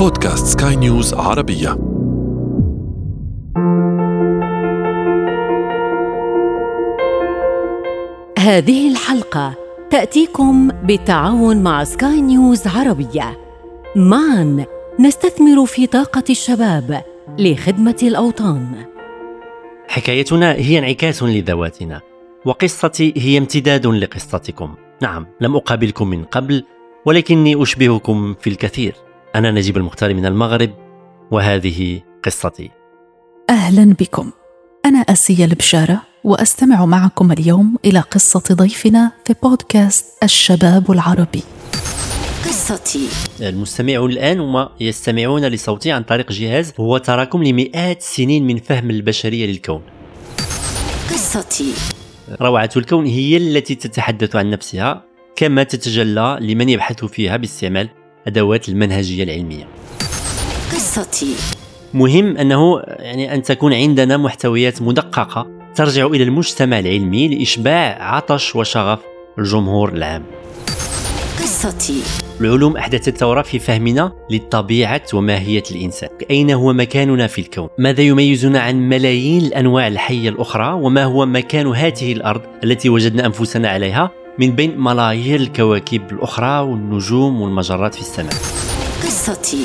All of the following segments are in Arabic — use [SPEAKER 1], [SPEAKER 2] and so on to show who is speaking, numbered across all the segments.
[SPEAKER 1] بودكاست سكاي نيوز عربية
[SPEAKER 2] هذه الحلقة تأتيكم بالتعاون مع سكاي نيوز عربية. معا نستثمر في طاقة الشباب لخدمة الأوطان.
[SPEAKER 3] حكايتنا هي انعكاس لذواتنا وقصتي هي امتداد لقصتكم نعم لم أقابلكم من قبل ولكني أشبهكم في الكثير أنا نجيب المختار من المغرب وهذه قصتي.
[SPEAKER 4] أهلا بكم. أنا أسية البشارة وأستمع معكم اليوم إلى قصة ضيفنا في بودكاست الشباب العربي.
[SPEAKER 2] قصتي.
[SPEAKER 3] المستمعون الآن هم يستمعون لصوتي عن طريق جهاز هو تراكم لمئات السنين من فهم البشرية للكون.
[SPEAKER 2] قصتي.
[SPEAKER 3] روعة الكون هي التي تتحدث عن نفسها كما تتجلى لمن يبحث فيها باستعمال أدوات المنهجية العلمية.
[SPEAKER 2] قصتي.
[SPEAKER 3] مهم أنه يعني أن تكون عندنا محتويات مدققة ترجع إلى المجتمع العلمي لإشباع عطش وشغف الجمهور العام.
[SPEAKER 2] قصتي.
[SPEAKER 3] العلوم أحدثت ثورة في فهمنا للطبيعة وماهية الإنسان. أين هو مكاننا في الكون؟ ماذا يميزنا عن ملايين الأنواع الحية الأخرى؟ وما هو مكان هذه الأرض التي وجدنا أنفسنا عليها؟ من بين ملايير الكواكب الأخرى والنجوم والمجرات في السماء.
[SPEAKER 2] قصتي.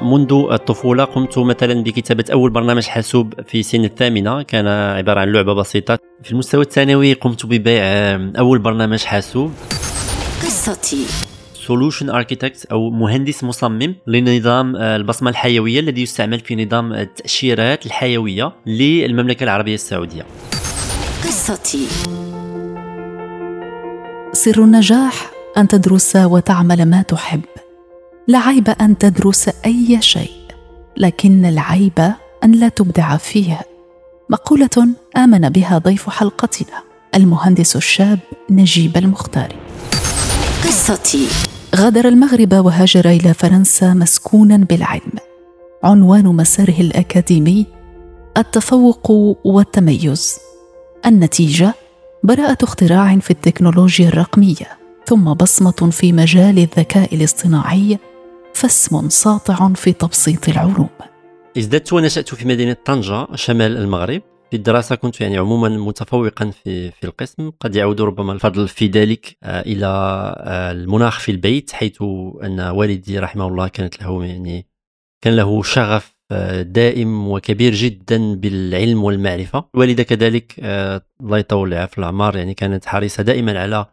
[SPEAKER 3] منذ الطفولة قمت مثلا بكتابة أول برنامج حاسوب في سن الثامنة كان عبارة عن لعبة بسيطة. في المستوى الثانوي قمت ببيع أول برنامج حاسوب.
[SPEAKER 2] قصتي.
[SPEAKER 3] سولوشن اركيتكت أو مهندس مصمم لنظام البصمة الحيوية الذي يستعمل في نظام التأشيرات الحيوية للمملكة العربية السعودية.
[SPEAKER 2] قصتي.
[SPEAKER 4] سر النجاح أن تدرس وتعمل ما تحب. لا عيب أن تدرس أي شيء لكن العيب أن لا تبدع فيه. مقولة آمن بها ضيف حلقتنا المهندس الشاب نجيب المختاري
[SPEAKER 2] قصتي.
[SPEAKER 4] غادر المغرب وهاجر إلى فرنسا مسكونا بالعلم. عنوان مساره الأكاديمي التفوق والتميز. النتيجة براءة اختراع في التكنولوجيا الرقمية ثم بصمة في مجال الذكاء الاصطناعي فاسم ساطع في تبسيط العلوم.
[SPEAKER 3] ازددت ونشأت في مدينة طنجة شمال المغرب في الدراسة كنت يعني عموما متفوقا في في القسم. قد يعود ربما الفضل في ذلك إلى المناخ في البيت حيث أن والدي رحمه الله كانت له يعني كان له شغف دائم وكبير جدا بالعلم والمعرفة. الوالدة كذلك الله يطول في الأعمار يعني كانت حريصة دائما على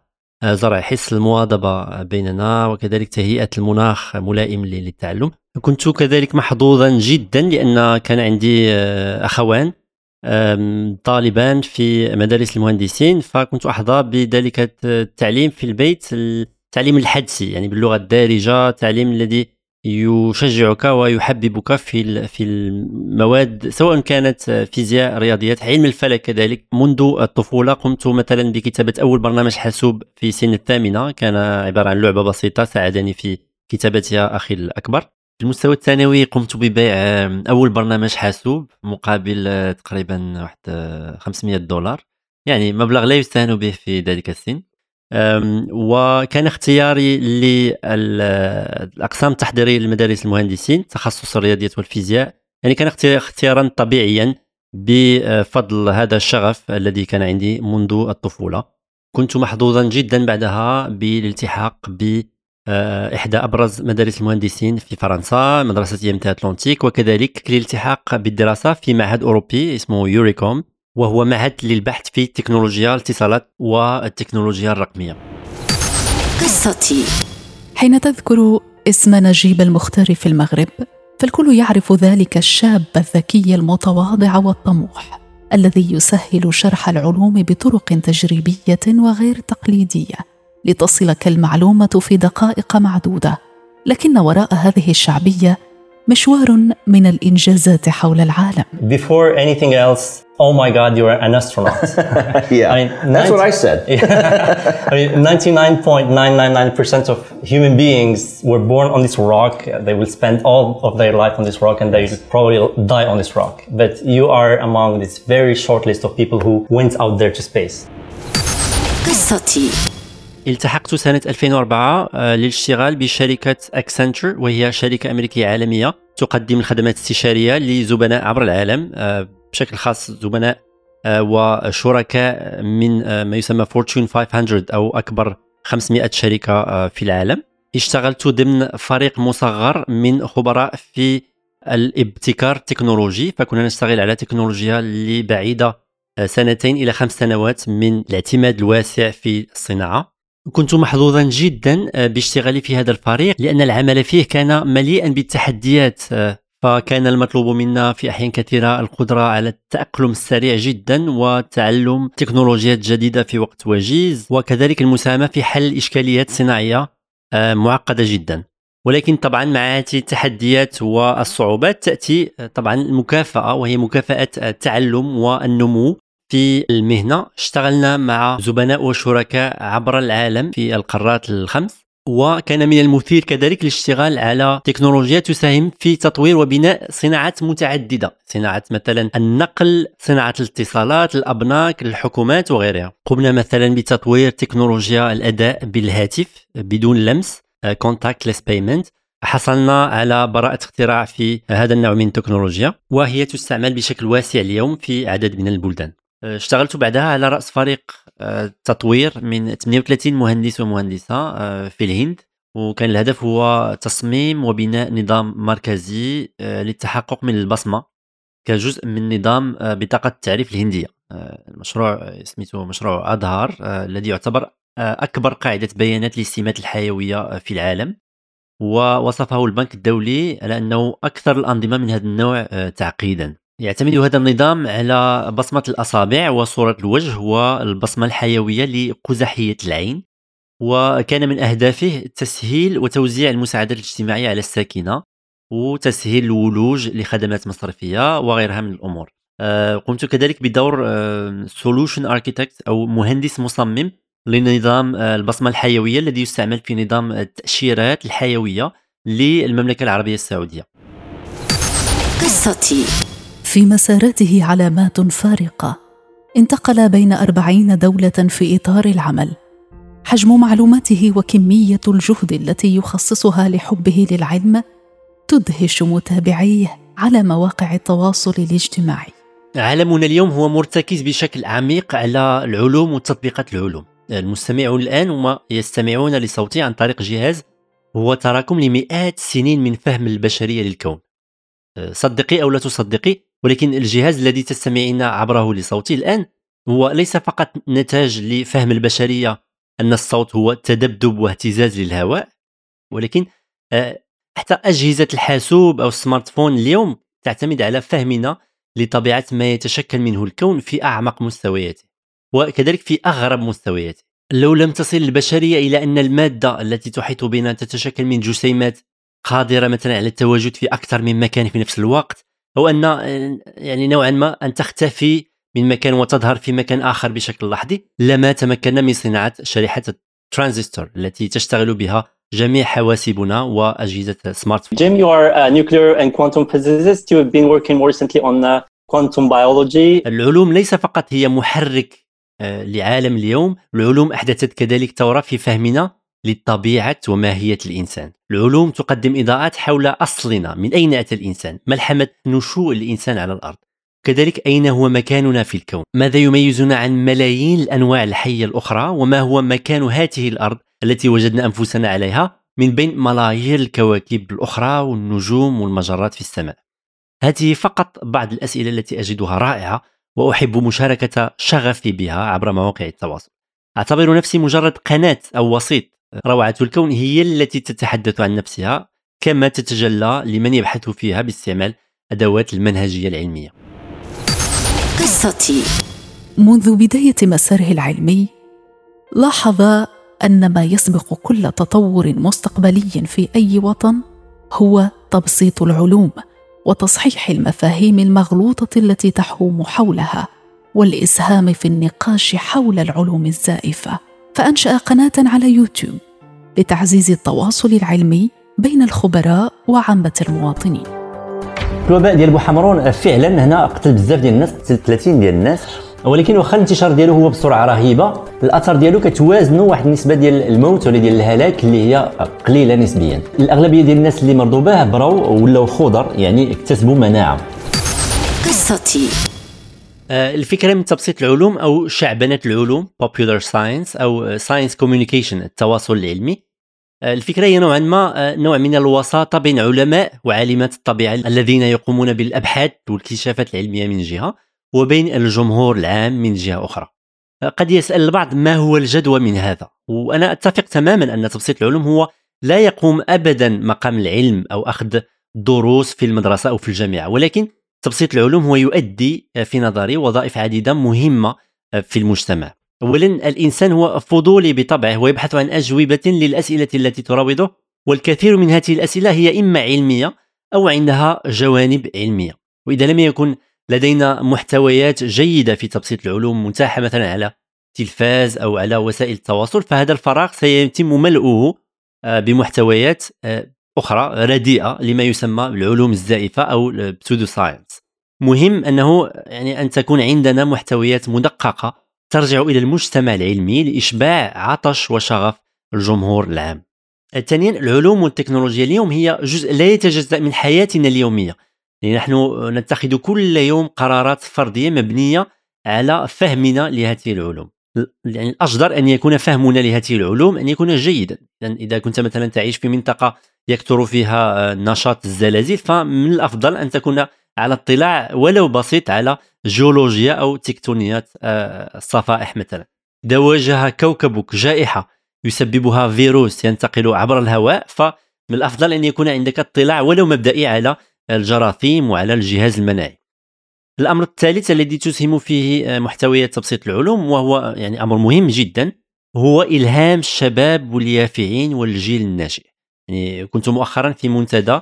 [SPEAKER 3] زرع حس المواظبة بيننا وكذلك تهيئة المناخ ملائم للتعلم. كنت كذلك محظوظا جدا لأن كان عندي أخوان طالبان في مدارس المهندسين فكنت أحظى بذلك التعليم في البيت التعليم الحدسي يعني باللغة الدارجة التعليم الذي يشجعك ويحببك في في المواد سواء كانت فيزياء رياضيات علم الفلك كذلك. منذ الطفولة قمت مثلا بكتابة أول برنامج حاسوب في سن الثامنة. كان عبارة عن لعبة بسيطة ساعدني في كتابتها أخي الأكبر. في المستوى الثانوي قمت ببيع أول برنامج حاسوب مقابل تقريبا واحد 500 دولار. يعني مبلغ لا يستهان به في ذلك السن. وكان اختياري للأقسام التحضيرية لمدارس المهندسين تخصص الرياضيات والفيزياء. يعني كان اختيارا طبيعيا بفضل هذا الشغف الذي كان عندي منذ الطفولة. كنت محظوظا جدا بعدها بالالتحاق آه، إحدى أبرز مدارس المهندسين في فرنسا مدرسة يمتى أتلانتيك وكذلك للالتحاق بالدراسة في معهد أوروبي اسمه يوريكوم. وهو معهد للبحث في تكنولوجيا الاتصالات والتكنولوجيا الرقمية.
[SPEAKER 2] قصتي.
[SPEAKER 4] حين تذكر اسم نجيب المختار في المغرب فالكل يعرف ذلك الشاب الذكي المتواضع والطموح الذي يسهل شرح العلوم بطرق تجريبية وغير تقليدية لتصلك المعلومه في دقائق معدودة. لكن وراء هذه الشعبية مشوار من الإنجازات حول العالم.
[SPEAKER 5] Before anything else oh my god you're an astronaut
[SPEAKER 6] yeah
[SPEAKER 5] I mean,
[SPEAKER 6] that's what I said
[SPEAKER 5] I mean 99.999% of human beings were born on this rock they will spend all of their life on this rock and they will probably die on this rock but you are among this very short list of people who went out there to space
[SPEAKER 2] قصتي
[SPEAKER 3] التحقت سنة 2004 آه، للاشتغال بشركة أكسنتشر وهي شركة أمريكية عالمية تقدم الخدمات الاستشارية لزبناء عبر العالم آه، بشكل خاص زبناء آه، وشركاء من آه، ما يسمى Fortune 500 أو أكبر 500 شركة آه، في العالم. اشتغلت ضمن فريق مصغر من خبراء في الابتكار التكنولوجي فكنا نشتغل على تكنولوجيا اللي بعيدة سنتين إلى خمس سنوات من الاعتماد الواسع في الصناعة. كنت محظوظا جدا باشتغالي في هذا الفريق لأن العمل فيه كان مليئا بالتحديات فكان المطلوب منا في أحيان كثيرة القدرة على التأقلم السريع جدا وتعلم تكنولوجيات جديدة في وقت وجيز وكذلك المساهمة في حل إشكاليات صناعية آه، معقدة جدا. ولكن طبعا مع هذه التحديات والصعوبات تأتي آه، طبعا المكافأة وهي مكافأة التعلم والنمو في المهنة. اشتغلنا مع زبناء وشركاء عبر العالم في القارات الخمس. وكان من المثير كذلك الاشتغال على تكنولوجيا تساهم في تطوير وبناء صناعات متعددة صناعة مثلا النقل صناعة الاتصالات الأبناك الحكومات وغيرها. قمنا مثلا بتطوير تكنولوجيا الأداء بالهاتف بدون لمس contactless payment. حصلنا على براءة اختراع في هذا النوع من التكنولوجيا وهي تستعمل بشكل واسع اليوم في عدد من البلدان. اشتغلت بعدها على رأس فريق آه، تطوير من 38 مهندس ومهندسة آه، في الهند. وكان الهدف هو تصميم وبناء نظام مركزي آه، للتحقق من البصمة كجزء من نظام بطاقة التعريف الهندية. المشروع سميته مشروع أظهر الذي يعتبر أكبر قاعدة بيانات للسمات الحيوية في العالم. ووصفه البنك الدولي على أنه أكثر الأنظمة من هذا النوع تعقيدا. يعتمد هذا النظام على بصمة الأصابع وصورة الوجه والبصمة الحيوية لقزحية العين وكان من أهدافه تسهيل وتوزيع المساعدات الاجتماعية على الساكنة وتسهيل الولوج لخدمات مصرفية وغيرها من الأمور. آه، قمت كذلك بدور سولوشن اركيتكت أو مهندس مصمم لنظام آه، البصمة الحيوية الذي يستعمل في نظام التأشيرات الحيوية للمملكة العربية السعودية.
[SPEAKER 2] قصتي.
[SPEAKER 4] في مساراته علامات فارقة. انتقل بين أربعين دولة في إطار العمل. حجم معلوماته وكمية الجهد التي يخصصها لحبه للعلم تدهش متابعيه على مواقع التواصل الاجتماعي.
[SPEAKER 3] عالمنا اليوم هو مرتكز بشكل عميق على العلوم وتطبيقات العلوم. المستمعون الآن هم يستمعون لصوتي عن طريق جهاز هو تراكم لمئات السنين من فهم البشرية للكون. صدقي أو لا تصدقي ولكن الجهاز الذي تستمعين عبره لصوتي الآن هو ليس فقط نتاج لفهم البشرية أن الصوت هو تذبذب واهتزاز للهواء ولكن آه، حتى أجهزة الحاسوب أو السمارت فون اليوم تعتمد على فهمنا لطبيعة ما يتشكل منه الكون في أعمق مستوياته وكذلك في أغرب مستوياته. لو لم تصل البشرية إلى أن المادة التي تحيط بنا تتشكل من جسيمات قادرة مثلا على التواجد في أكثر من مكان في نفس الوقت أن آه، يعني نوعا ما أن تختفي من مكان وتظهر في مكان آخر بشكل لحظي لما تمكنا من صناعة شريحة الترانزستور التي تشتغل بها جميع حواسبنا وأجهزة smartphone
[SPEAKER 5] Jim, you are a nuclear and quantum physicist. You have been working more recently on uh, quantum biology.
[SPEAKER 3] العلوم ليس فقط هي محرك آه، لعالم اليوم العلوم أحدثت كذلك ثورة في فهمنا لطبيعة وماهية الإنسان. العلوم تقدم إضاءات حول أصلنا. من أين أتى الإنسان؟ ملحمة نشوء الإنسان على الأرض؟ كذلك أين هو مكاننا في الكون؟ ماذا يميزنا عن ملايين الأنواع الحية الأخرى؟ وما هو مكان هذه الأرض التي وجدنا أنفسنا عليها من بين ملايير الكواكب الأخرى والنجوم والمجرات في السماء؟ هذه فقط بعض الأسئلة التي أجدها رائعة وأحب مشاركة شغفي بها عبر مواقع التواصل. أعتبر نفسي مجرد قناة أو وسيط روعة الكون هي التي تتحدث عن نفسها كما تتجلى لمن يبحث فيها باستعمال أدوات المنهجية العلمية.
[SPEAKER 2] قصتي.
[SPEAKER 4] منذ بداية مساره العلمي لاحظ أن ما يسبق كل تطور مستقبلي في أي وطن هو تبسيط العلوم وتصحيح المفاهيم المغلوطة التي تحوم حولها والإسهام في النقاش حول العلوم الزائفة. فأنشأ قناة على يوتيوب لتعزيز التواصل العلمي بين الخبراء وعامة المواطنين.
[SPEAKER 5] الوباء ديال بوحمرون فعلا هنا قتل بزاف ديال الناس قتل 30 ديال الناس. ولكن واخا الانتشار ديالو هو بسرعة رهيبة. الاثار ديالو كتوازنوا واحد النسبة ديال الموت ولا ديال الهلاك اللي هي قليلة نسبيا. الأغلبية ديال الناس اللي مرضوا به براو ولاو خضر يعني اكتسبوا مناعة.
[SPEAKER 2] قصتي.
[SPEAKER 3] آه، الفكرة من تبسيط العلوم أو شعبنه العلوم popular science أو science communication التواصل العلمي. آه، الفكرة هي نوعا ما آه، نوع من الوساطة بين علماء وعالمات الطبيعة الذين يقومون بالأبحاث والاكتشافات العلمية من جهة وبين الجمهور العام من جهة أخرى. قد يسأل البعض ما هو الجدوى من هذا؟ وأنا أتفق تماما أن تبسيط العلوم هو لا يقوم ابدا مقام العلم أو أخذ دروس في المدرسة أو في الجامعة ولكن تبسيط العلوم هو يؤدي في نظري وظائف عديدة مهمة في المجتمع. اولا الإنسان هو فضولي بطبعه ويبحث عن أجوبة للأسئلة التي تراوده والكثير من هذه الأسئلة هي إما علمية أو عندها جوانب علمية. وإذا لم يكن لدينا محتويات جيدة في تبسيط العلوم متاحة مثلا على تلفاز أو على وسائل التواصل فهذا الفراغ سيتم ملؤه آه، بمحتويات آه، أخرى رديئة لما يسمى بالعلوم الزائفة أو البسودو ساينس مهم أنه يعني أن تكون عندنا محتويات مدققة ترجع إلى المجتمع العلمي لإشباع عطش وشغف الجمهور العام. ثانيا العلوم والتكنولوجيا. اليوم هي جزء لا يتجزأ من حياتنا اليومية. يعني نحن نتخذ كل يوم قرارات فردية مبنية على فهمنا لهذه العلوم. يعني الأجدر أن يكون فهمنا لهذه العلوم أن يكون جيدا. يعني إذا كنت مثلا تعيش في منطقة يكثر فيها نشاط الزلازل فمن الأفضل أن تكون على اطلاع ولو بسيط على جيولوجيا أو تكتونيات آه، الصفائح مثلا. اذا واجه كوكبك جائحة يسببها فيروس ينتقل عبر الهواء فمن الأفضل أن يكون عندك اطلاع ولو مبدئي على الجراثيم وعلى الجهاز المناعي. الأمر الثالث الذي تسهم فيه آه، محتويات تبسيط العلوم وهو يعني أمر مهم جدا هو إلهام الشباب واليافعين والجيل الناشئ يعني كنت مؤخرا في منتدى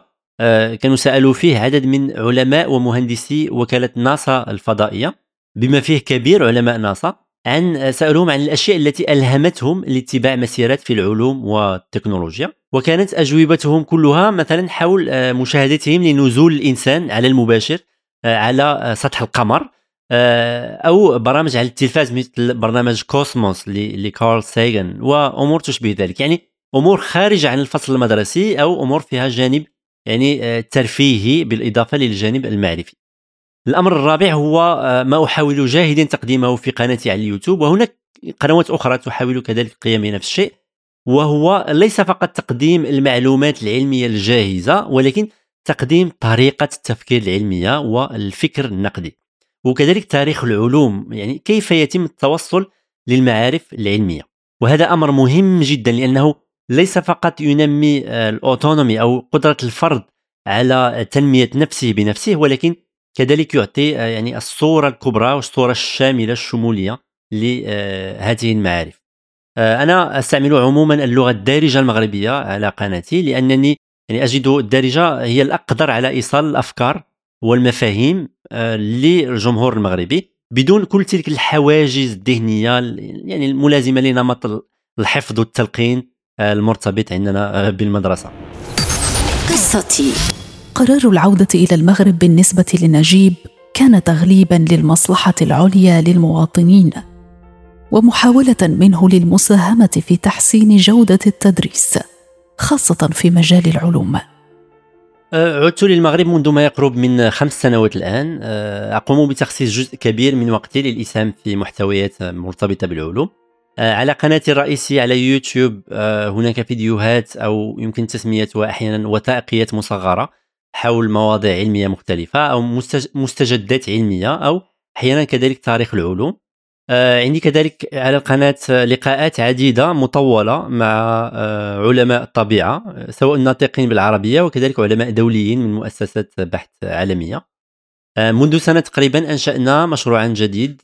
[SPEAKER 3] كانوا سألوا فيه عدد من علماء ومهندسي وكالة ناسا الفضائية بما فيه كبير علماء ناسا عن سألوهم عن الأشياء التي ألهمتهم لاتباع مسيرات في العلوم والتكنولوجيا وكانت أجوبتهم كلها مثلا حول آه، مشاهدتهم لنزول الإنسان على المباشر آه، على سطح القمر أو برامج على التلفاز مثل برنامج كوسموس لكارل ساغن وأمور تشبه ذلك. يعني أمور خارجة عن الفصل المدرسي أو أمور فيها جانب يعني آه، ترفيهي بالإضافة للجانب المعرفي. الأمر الرابع هو آه، ما أحاول جاهدا تقديمه في قناتي على اليوتيوب وهناك قنوات أخرى تحاول كذلك القيام بنفس الشيء وهو ليس فقط تقديم المعلومات العلمية الجاهزة ولكن تقديم طريقة التفكير العلمية والفكر النقدي وكذلك تاريخ العلوم يعني كيف يتم التوصل للمعارف العلمية وهذا أمر مهم جدا لأنه ليس فقط ينمي آه، الأوتونومي أو قدرة الفرد على تنمية نفسه بنفسه ولكن كذلك يعطي آه، يعني الصورة الكبرى والصورة الشاملة الشمولية لهذه المعارف. آه، أنا أستعمل عموما اللغة الدارجة المغربية على قناتي لأنني يعني أجد الدارجة هي الأقدر على إيصال الأفكار والمفاهيم للجمهور المغربي بدون كل تلك الحواجز الذهنية يعني الملازمة لنمط الحفظ والتلقين المرتبط عندنا بالمدرسة.
[SPEAKER 2] قصتي.
[SPEAKER 4] قرار العودة إلى المغرب بالنسبة لنجيب كان تغليبا للمصلحة العليا للمواطنين ومحاولة منه للمساهمة في تحسين جودة التدريس خاصة في مجال العلوم.
[SPEAKER 3] أه، عدت للمغرب منذ ما يقرب من خمس سنوات الآن. أه، أقوم بتخصيص جزء كبير من وقتي للإسهام في محتويات مرتبطة بالعلوم. آه، على قناتي الرئيسية على يوتيوب آه، هناك فيديوهات أو يمكن تسميتها أحيانا وثائقيات مصغرة حول مواضيع علمية مختلفة أو مستجدات علمية أو أحيانا كذلك تاريخ العلوم. آه، عندي كذلك على القناة لقاءات عديدة مطولة مع علماء الطبيعة سواء الناطقين بالعربية وكذلك علماء دوليين من مؤسسات بحث عالمية. منذ سنة تقريبا أنشأنا مشروعا جديد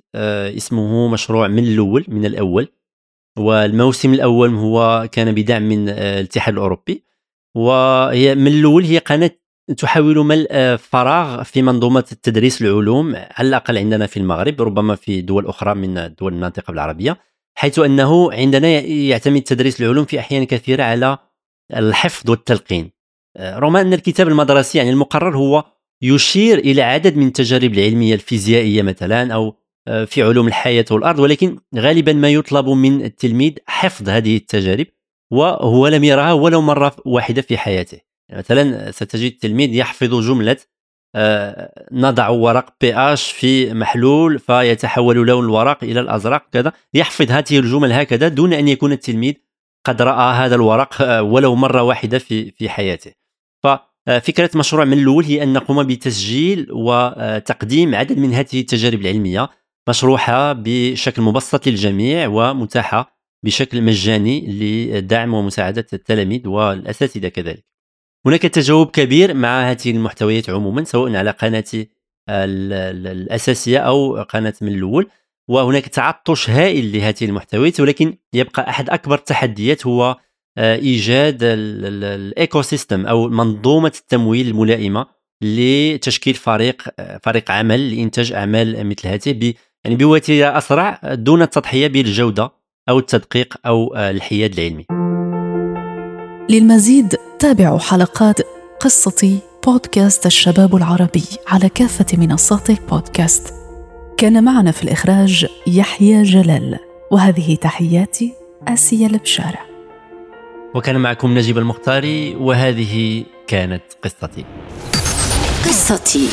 [SPEAKER 3] اسمه مشروع من الأول من الأول. والموسم الأول هو كان بدعم من آه، الاتحاد الأوروبي. وهي من الأول هي قناة تحاول ملء آه، فراغ في منظومة تدريس العلوم على الأقل عندنا في المغرب ربما في دول أخرى من الدول الناطقه بالعربيه حيث أنه عندنا يعتمد تدريس العلوم في أحيان كثيرة على الحفظ والتلقين. آه، رغم أن الكتاب المدرسي يعني المقرر هو يشير إلى عدد من التجارب العلمية الفيزيائية مثلا أو في علوم الحياة والأرض ولكن غالبا ما يطلب من التلميذ حفظ هذه التجارب وهو لم يرها ولو مرة واحدة في حياته. يعني مثلا ستجد التلميذ يحفظ جملة آه، نضع ورق بي اش في محلول فيتحول لون الورق إلى الأزرق كذا. يحفظ هذه الجمل هكذا دون أن يكون التلميذ قد رأى هذا الورق آه، ولو مرة واحدة في في حياته. ففكره مشروع من الأول هي أن نقوم بتسجيل وتقديم عدد من هذه التجارب العلمية. مشروحة بشكل مبسط للجميع ومتاحة بشكل مجاني لدعم ومساعدة التلاميذ والأساتذة كذلك. هناك تجاوب كبير مع هذه المحتويات عموما سواء على قناتي الأساسية أو قناة من الأول. وهناك تعطش هائل لهذه المحتويات ولكن يبقى أحد أكبر التحديات هو آه، إيجاد ال ecosystem أو منظومة التمويل الملائمة لتشكيل فريق آه، فريق عمل لإنتاج أعمال مثل هذه يعني بوتيره أسرع دون التضحية بالجوده أو التدقيق أو الحياد العلمي.
[SPEAKER 4] للمزيد تابعوا حلقات قصتي بودكاست الشباب العربي على كافة منصات البودكاست. كان معنا في الإخراج يحيى جلال وهذه تحياتي اسيا البشارة.
[SPEAKER 3] وكان معكم نجيب المختاري وهذه كانت قصتي.
[SPEAKER 2] قصتي